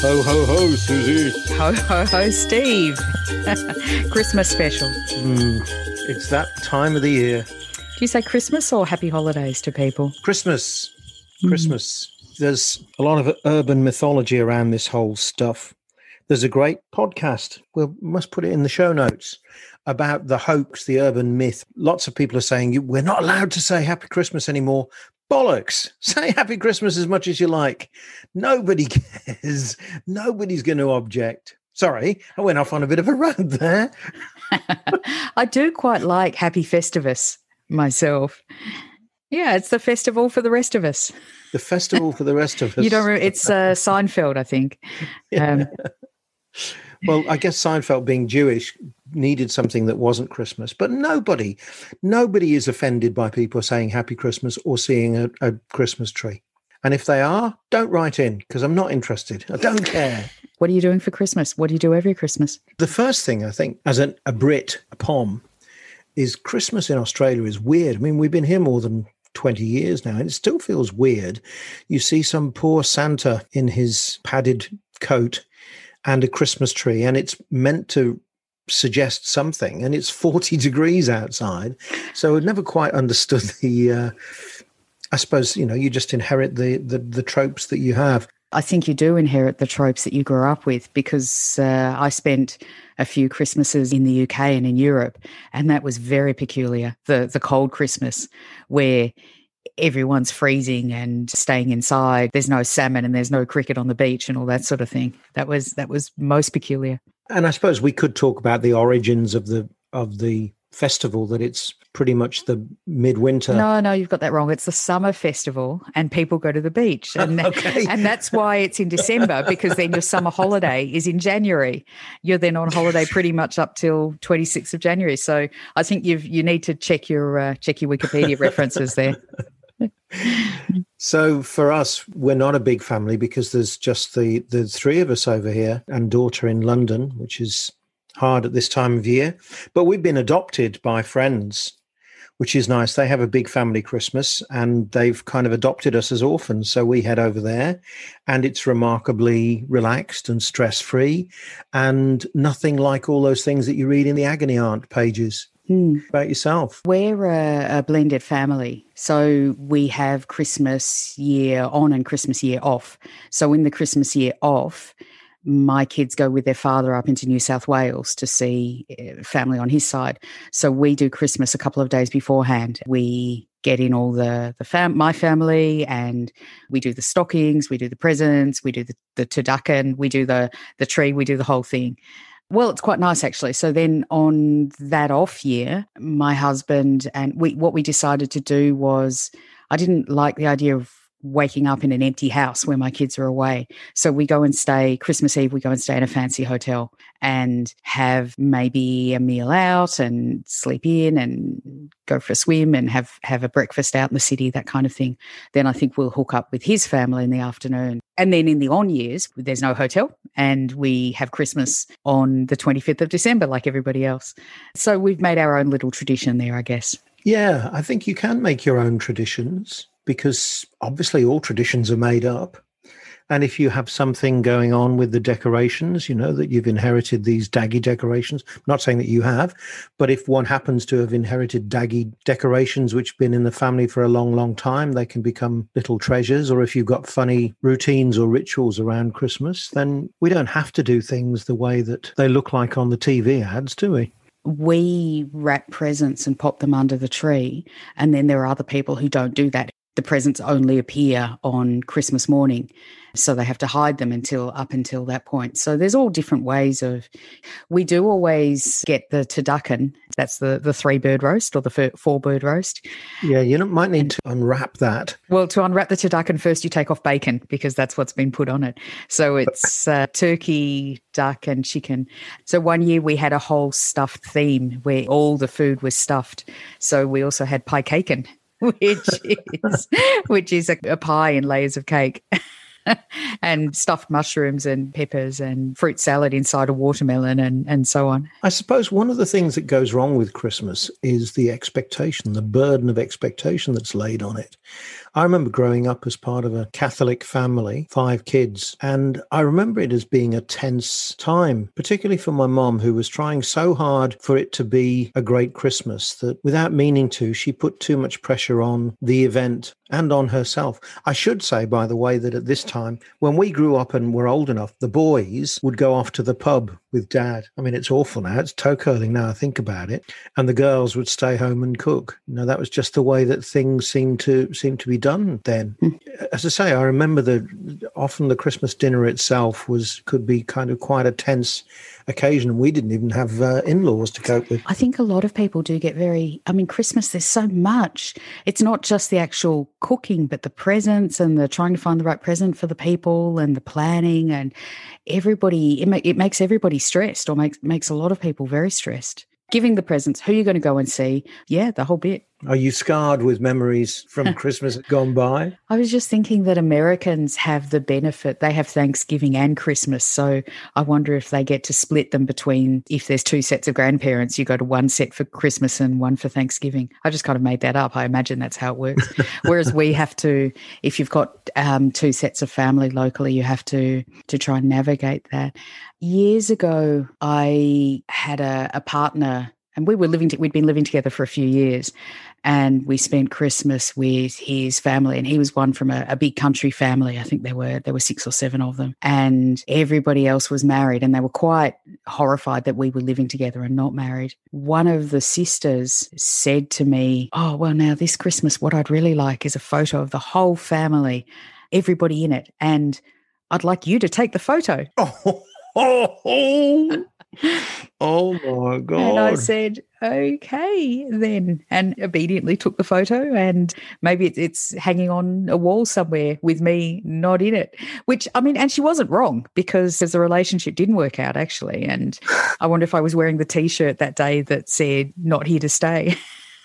Ho, ho, ho, Susie. Ho, ho, ho, Steve. Christmas special. Mm, it's that time of the year. Do you say Christmas or happy holidays to people? Christmas. Christmas. There's a lot of urban mythology around this whole stuff. There's a great podcast. We must put it in the show notes about the hoax, the urban myth. Lots of people are saying we're not allowed to say Happy Christmas anymore. Bollocks. Say Happy Christmas as much as you like. Nobody cares. Nobody's going to object. Sorry, I went off on a bit of a rant there. I do quite like Happy Festivus myself. Yeah, it's the festival for the rest of us. The festival for the rest of us. You don't. Remember, it's uh, Seinfeld, I think. Um, well, I guess Seinfeld, being Jewish, needed something that wasn't Christmas. But nobody, nobody is offended by people saying Happy Christmas or seeing a, a Christmas tree. And if they are, don't write in because I'm not interested. I don't care. What are you doing for Christmas? What do you do every Christmas? The first thing I think, as an, a Brit, a POM, is Christmas in Australia is weird. I mean, we've been here more than 20 years now, and it still feels weird. You see some poor Santa in his padded coat and a Christmas tree, and it's meant to suggest something, and it's 40 degrees outside. So I've never quite understood the. Uh, I suppose you know you just inherit the, the the tropes that you have. I think you do inherit the tropes that you grew up with because uh, I spent a few Christmases in the UK and in Europe, and that was very peculiar. The the cold Christmas where everyone's freezing and staying inside. There's no salmon and there's no cricket on the beach and all that sort of thing. That was that was most peculiar. And I suppose we could talk about the origins of the of the festival that it's pretty much the midwinter. No, no, you've got that wrong. It's the summer festival and people go to the beach. And, okay. and that's why it's in December because then your summer holiday is in January. You're then on holiday pretty much up till 26th of January. So I think you've you need to check your uh, check your Wikipedia references there. so for us, we're not a big family because there's just the the three of us over here and daughter in London, which is hard at this time of year. But we've been adopted by friends, which is nice. They have a big family Christmas and they've kind of adopted us as orphans. So we head over there and it's remarkably relaxed and stress free and nothing like all those things that you read in the agony aunt pages. Mm. About yourself? We're a, a, blended family. So we have Christmas year on and Christmas year off. So in the Christmas year off, my kids go with their father up into New South Wales to see eh, family on his side. So we do Christmas a couple of days beforehand. We get in all the the fam- my family and we do the stockings, we do the presents, we do the the turducken, we do the the tree, we do the whole thing. Well, it's quite nice actually. So then on that off year, my husband and we what we decided to do was I didn't like the idea of waking up in an empty house where my kids are away. So we go and stay Christmas Eve, we go and stay in a fancy hotel and have maybe a meal out and sleep in and go for a swim and have have a breakfast out in the city, that kind of thing. Then I think we'll hook up with his family in the afternoon. And then in the on years, there's no hotel and we have Christmas on the 25th of December like everybody else. So we've made our own little tradition there, I guess. Yeah, I think you can make your own traditions because obviously all traditions are made up. And if you have something going on with the decorations, you know, that you've inherited these daggy decorations, I'm not saying that you have, but if one happens to have inherited daggy decorations which have been in the family for a long, long time, they can become little treasures. Or if you've got funny routines or rituals around Christmas, then we don't have to do things the way that they look like on the TV ads, do we? we wrap presents and pop them under the tree. And then there are other people who don't do that the presents only appear on Christmas morning. So they have to hide them until up until that point. So there's all different ways of. We do always get the turducken. That's the the three bird roast or the four bird roast. Yeah, you might need to unwrap that. Well, to unwrap the turducken first, you take off bacon because that's what's been put on it. So it's uh, turkey, duck, and chicken. So one year we had a whole stuffed theme where all the food was stuffed. So we also had pie cake and which is which is a, a pie in layers of cake. and stuffed mushrooms and peppers and fruit salad inside a watermelon and, and so on. I suppose one of the things that goes wrong with Christmas is the expectation, the burden of expectation that's laid on it. I remember growing up as part of a Catholic family, five kids, and I remember it as being a tense time, particularly for my mom, who was trying so hard for it to be a great Christmas that without meaning to, she put too much pressure on the event and on herself. I should say, by the way, that at this time, when we grew up and were old enough, the boys would go off to the pub with dad. I mean, it's awful now. It's toe curling now I think about it. And the girls would stay home and cook. You know, that was just the way that things seemed to seem to be done then. Mm. As I say, I remember that often the Christmas dinner itself was could be kind of quite a tense occasion. We didn't even have uh, in laws to cope with. I think a lot of people do get very, I mean, Christmas, there's so much. It's not just the actual cooking, but the presents and the trying to find the right present for the people and the planning and everybody, it, ma- it makes everybody stressed or makes, makes a lot of people very stressed giving the presents, who you're you going to go and see? Yeah, the whole bit. Are you scarred with memories from Christmas gone by? I was just thinking that Americans have the benefit, they have Thanksgiving and Christmas. So I wonder if they get to split them between, if there's two sets of grandparents, you go to one set for Christmas and one for Thanksgiving. I just kind of made that up. I imagine that's how it works. Whereas we have to, if you've got um, two sets of family locally, you have to to try and navigate that. Years ago, I had a, a partner and we were living to, we'd been living together for a few years and we spent christmas with his family and he was one from a, a, big country family. I think there were there were six or seven of them. And everybody else was married and they were quite horrified that we were living together and not married. One of the sisters said to me oh well now this christmas what i'd really like is a photo of the whole family everybody in it and i'd like you to take the photo. Oh oh, oh Oh my god! And I said, "Okay, then," and obediently took the photo. And maybe it's hanging on a wall somewhere with me not in it. Which I mean, and she wasn't wrong because the relationship didn't work out actually. And I wonder if I was wearing the T-shirt that day that said "Not here to stay."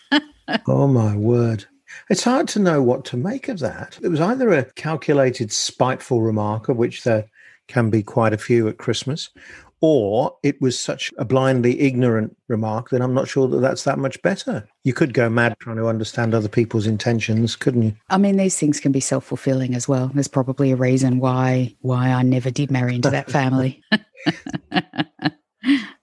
oh my word! It's hard to know what to make of that. It was either a calculated, spiteful remark, of which there can be quite a few at Christmas, or it was such a blindly ignorant remark that I'm not sure that that's that much better. You could go mad trying to understand other people's intentions, couldn't you? I mean, these things can be self-fulfilling as well. There's probably a reason why why I never did marry into that family.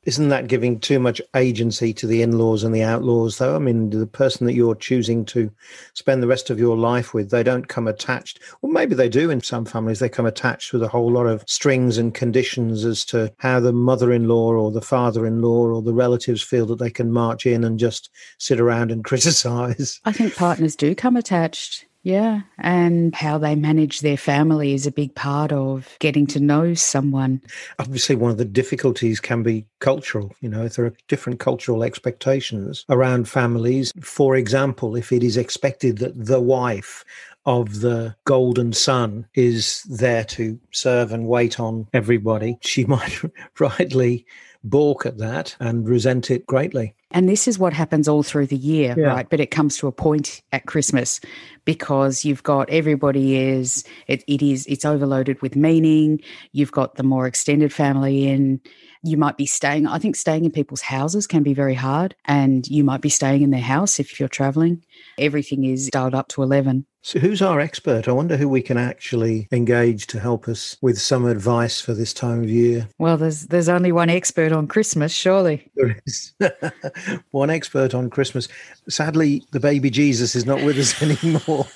Isn't that giving too much agency to the in laws and the outlaws, though? I mean, the person that you're choosing to spend the rest of your life with, they don't come attached. Well, maybe they do in some families. They come attached with a whole lot of strings and conditions as to how the mother in law or the father in law or the relatives feel that they can march in and just sit around and criticize. I think partners do come attached. Yeah. And how they manage their family is a big part of getting to know someone. Obviously, one of the difficulties can be cultural. You know, if there are different cultural expectations around families. For example, if it is expected that the wife of the golden son is there to serve and wait on everybody, she might rightly balk at that and resent it greatly. And this is what happens all through the year, yeah. right? But it comes to a point at Christmas because you've got everybody is it, it is it's overloaded with meaning. You've got the more extended family in. You might be staying. I think staying in people's houses can be very hard, and you might be staying in their house if you're traveling. Everything is dialed up to eleven. So, who's our expert? I wonder who we can actually engage to help us with some advice for this time of year. Well, there's there's only one expert on Christmas, surely. There is one expert on Christmas. Sadly, the baby Jesus is not with us anymore.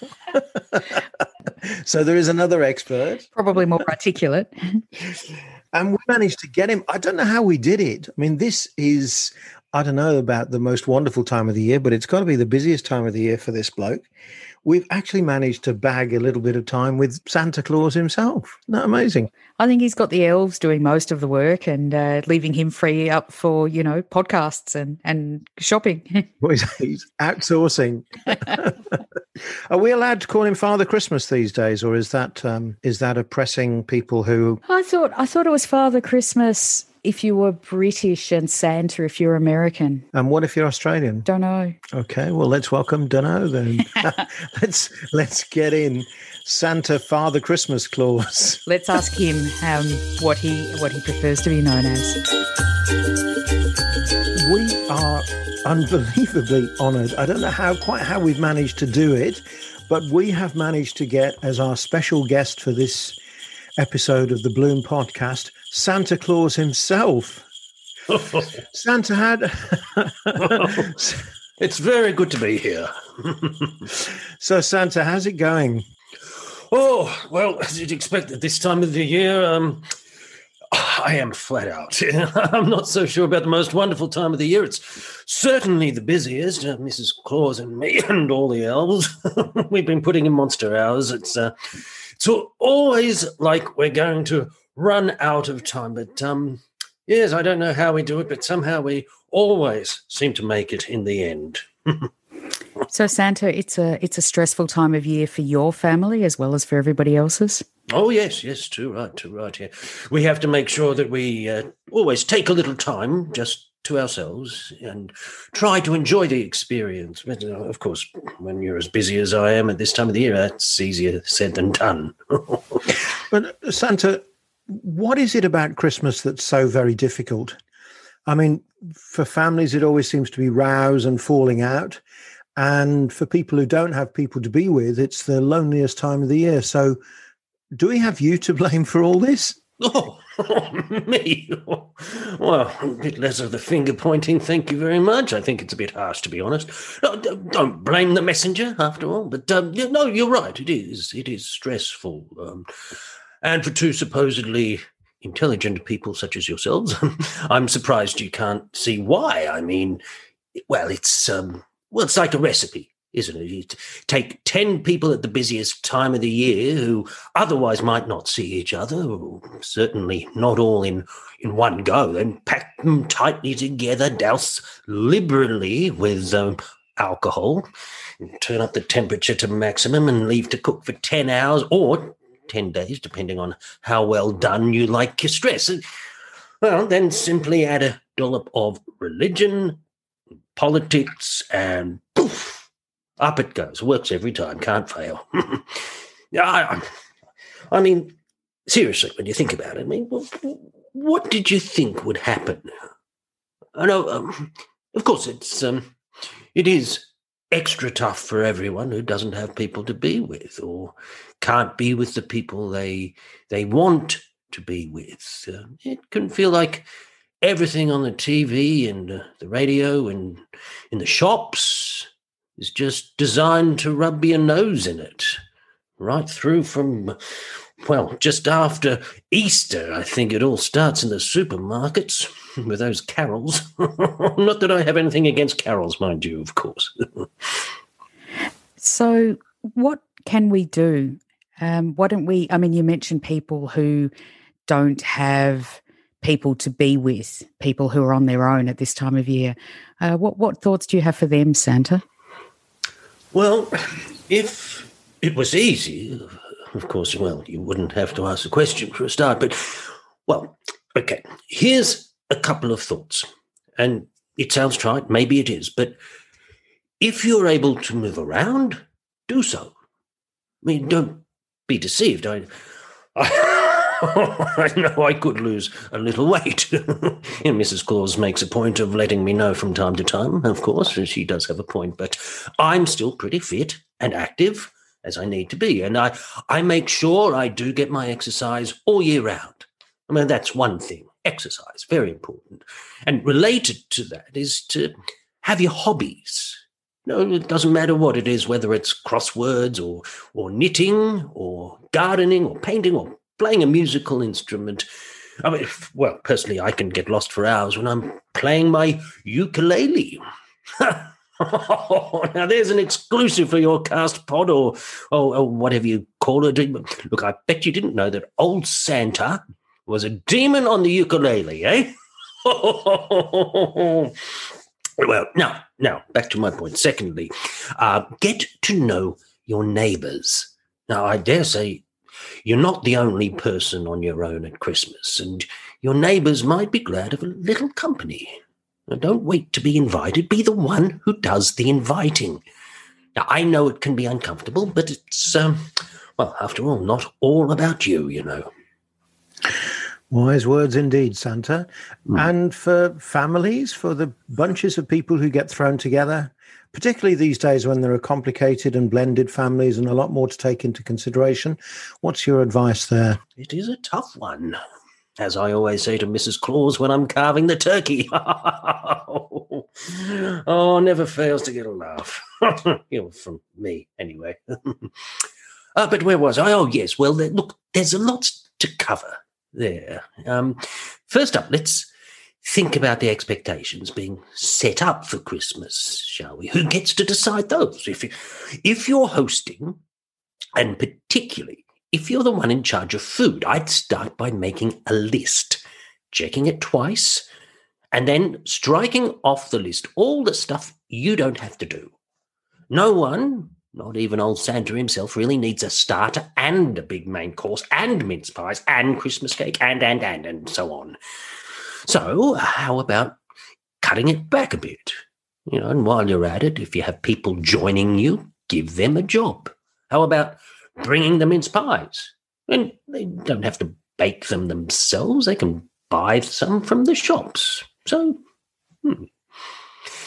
so there is another expert, probably more articulate. and we managed to get him. I don't know how we did it. I mean, this is I don't know about the most wonderful time of the year, but it's got to be the busiest time of the year for this bloke we've actually managed to bag a little bit of time with Santa Claus himself. Isn't that amazing? I think he's got the elves doing most of the work and uh, leaving him free up for, you know, podcasts and, and shopping. well, he's, outsourcing. Are we allowed to call him Father Christmas these days, or is that um, is that oppressing people who? I thought I thought it was Father Christmas if you were British and Santa if you're American. And what if you're Australian? Don't know. Okay, well let's welcome Dunno then. let's let's get in Santa Father Christmas Claus. let's ask him um, what he what he prefers to be known as. We are unbelievably honoured. I don't know how quite how we've managed to do it, but we have managed to get as our special guest for this episode of the Bloom podcast Santa Claus himself. Santa had. it's very good to be here. so, Santa, how's it going? Oh, well, as you'd expect at this time of the year, um, I am flat out. I'm not so sure about the most wonderful time of the year. It's certainly the busiest. Uh, Mrs. Claus and me and all the elves. We've been putting in monster hours. It's uh, it's always like we're going to run out of time. But um, yes, I don't know how we do it, but somehow we always seem to make it in the end. so Santa, it's a it's a stressful time of year for your family as well as for everybody else's. Oh yes, yes, too right, too right. Yeah, we have to make sure that we uh, always take a little time just to ourselves and try to enjoy the experience. But, uh, of course, when you're as busy as I am at this time of the year, that's easier said than done. but Santa, what is it about Christmas that's so very difficult? I mean, for families, it always seems to be rows and falling out. And for people who don't have people to be with, it's the loneliest time of the year. So, do we have you to blame for all this? Oh, me? Well, a bit less of the finger pointing, thank you very much. I think it's a bit harsh, to be honest. No, don't blame the messenger, after all. But um, no, you're right. It is. It is stressful. Um, and for two supposedly intelligent people such as yourselves, I'm surprised you can't see why. I mean, well, it's um, well, it's like a recipe isn't it? You take 10 people at the busiest time of the year who otherwise might not see each other, certainly not all in, in one go, then pack them tightly together, douse liberally with um, alcohol, turn up the temperature to maximum and leave to cook for 10 hours or 10 days, depending on how well done you like your stress. Well, then simply add a dollop of religion, politics, and poof, up it goes. Works every time. Can't fail. I, I, mean, seriously, when you think about it, I mean, what, what did you think would happen? I know, um, of course, it's um, it is extra tough for everyone who doesn't have people to be with or can't be with the people they they want to be with. Uh, it can feel like everything on the TV and uh, the radio and in the shops is just designed to rub your nose in it. Right through from, well, just after Easter, I think it all starts in the supermarkets with those carols. Not that I have anything against carols, mind you, of course. so, what can we do? Um, why don't we? I mean, you mentioned people who don't have people to be with, people who are on their own at this time of year. Uh, what what thoughts do you have for them, Santa? Well, if it was easy, of course, well, you wouldn't have to ask a question for a start. But, well, okay, here's a couple of thoughts. And it sounds trite, maybe it is, but if you're able to move around, do so. I mean, don't be deceived. I, I I know I could lose a little weight. and Mrs. Claus makes a point of letting me know from time to time, of course. She does have a point, but I'm still pretty fit and active as I need to be. And I, I make sure I do get my exercise all year round. I mean, that's one thing. Exercise, very important. And related to that is to have your hobbies. No, it doesn't matter what it is, whether it's crosswords or or knitting or gardening or painting or playing a musical instrument. I mean, well, personally, I can get lost for hours when I'm playing my ukulele. now there's an exclusive for your cast pod or, or, or whatever you call it. Look, I bet you didn't know that old Santa was a demon on the ukulele, eh? well, now, now back to my point. Secondly, uh, get to know your neighbors. Now, I dare say you're not the only person on your own at Christmas, and your neighbours might be glad of a little company. Now, don't wait to be invited, be the one who does the inviting. Now, I know it can be uncomfortable, but it's, um, well, after all, not all about you, you know. Wise words indeed, Santa. Mm. And for families, for the bunches of people who get thrown together, particularly these days when there are complicated and blended families and a lot more to take into consideration. What's your advice there? It is a tough one. As I always say to Mrs. Claus when I'm carving the turkey. oh, never fails to get a laugh. you know, from me, anyway. uh, but where was I? Oh, yes. Well, look, there's a lot to cover there. Um, first up, let's think about the expectations being set up for Christmas, shall we? Who gets to decide those? If, you, if you're hosting, and particularly if you're the one in charge of food, I'd start by making a list, checking it twice, and then striking off the list all the stuff you don't have to do. No one, not even old Santa himself, really needs a starter and a big main course and mince pies and Christmas cake and, and, and, and so on. So, how about cutting it back a bit? You know, and while you're at it, if you have people joining you, give them a job. How about bringing the mince pies. And they don't have to bake them themselves, they can buy some from the shops. So, hmm.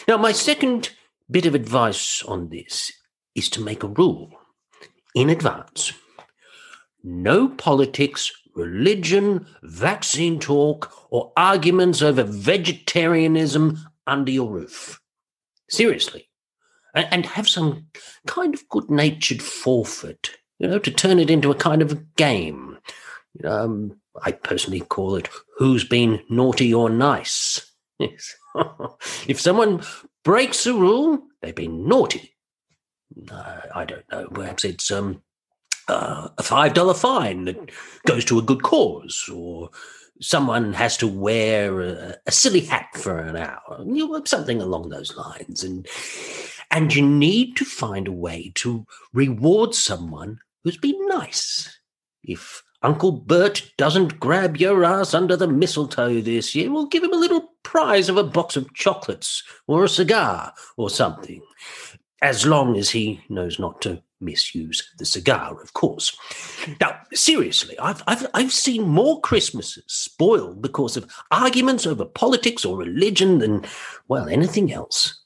now my second bit of advice on this is to make a rule in advance no politics, religion, vaccine talk, or arguments over vegetarianism under your roof. Seriously. And have some kind of good natured forfeit you know, to turn it into a kind of a game. Um, I personally call it who's been naughty or nice. Yes. if someone breaks a rule, they've been naughty. Uh, I don't know. Perhaps it's um, uh, a five dollar fine that goes to a good cause, or someone has to wear a, a silly hat for an hour, you know, something along those lines. And and you need to find a way to reward someone who's been nice. If Uncle Bert doesn't grab your ass under the mistletoe this year, we'll give him a little prize of a box of chocolates or a cigar or something. As long as he knows not to misuse the cigar, of course. Now, seriously, I've, I've, I've seen more Christmases spoiled because of arguments over politics or religion than, well, anything else.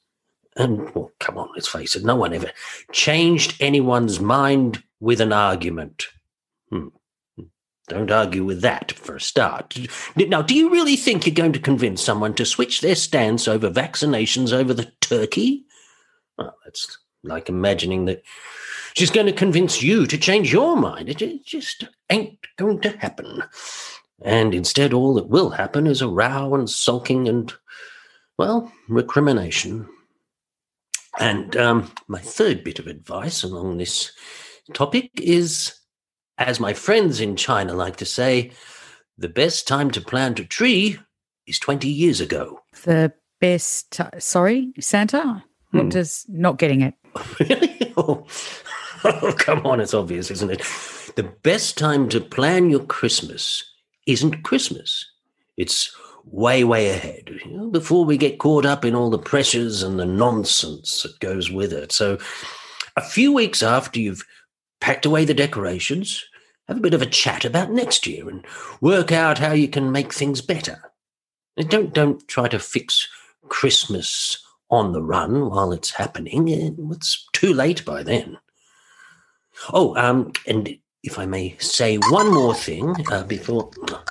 And, well, come on, let's face it, no one ever changed anyone's mind with an argument. Hmm. Don't argue with that for a start. Now, do you really think you're going to convince someone to switch their stance over vaccinations over the turkey? Well, that's like imagining that she's going to convince you to change your mind. It just ain't going to happen. And instead, all that will happen is a row and sulking and, well, recrimination. And um, my third bit of advice along this topic is, as my friends in China like to say, the best time to plant a tree is 20 years ago. The best, sorry, Santa? What hmm. does, not getting it. really? Oh, oh, come on, it's obvious, isn't it? The best time to plan your Christmas isn't Christmas. It's way, way ahead, you know, before we get caught up in all the pressures and the nonsense that goes with it. So, a few weeks after you've packed away the decorations, have a bit of a chat about next year and work out how you can make things better. Don't don't try to fix Christmas on the run while it's happening. It's too late by then. Oh, um, and if I may say one more thing uh, before,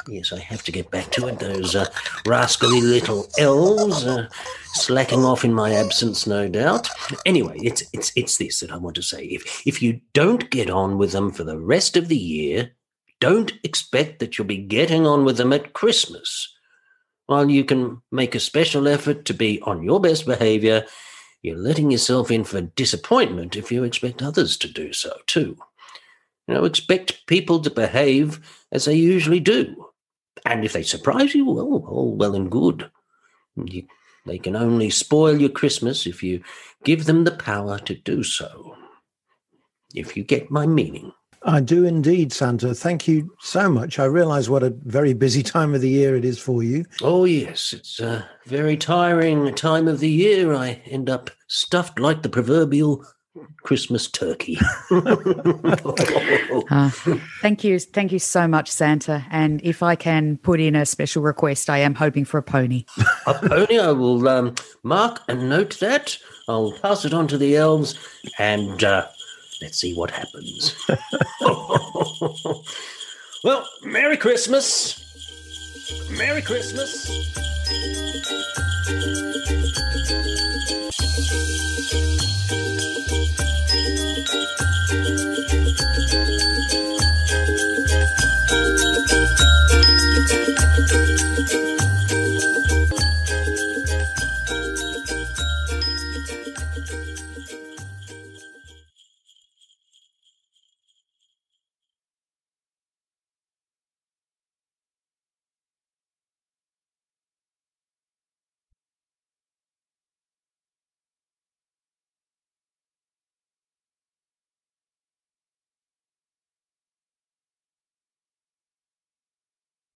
yes, I have to get back to it. Those uh, rascally little elves uh, slacking off in my absence, no doubt. Anyway, it's it's it's this that I want to say. If if you don't get on with them for the rest of the year, don't expect that you'll be getting on with them at Christmas. While you can make a special effort to be on your best behavior, you're letting yourself in for disappointment if you expect others to do so too. You know, expect people to behave as they usually do. And if they surprise you, well, all well and good. You, they can only spoil your Christmas if you give them the power to do so. If you get my meaning. I do indeed, Santa. Thank you so much. I realize what a very busy time of the year it is for you. Oh, yes. It's a very tiring time of the year. I end up stuffed like the proverbial Christmas turkey. uh, thank you, thank you so much, Santa. And if I can put in a special request, I am hoping for a pony. a pony. I will um, mark and note that. I'll pass it on to the elves, and uh, let's see what happens. well, Merry Christmas. Merry Christmas.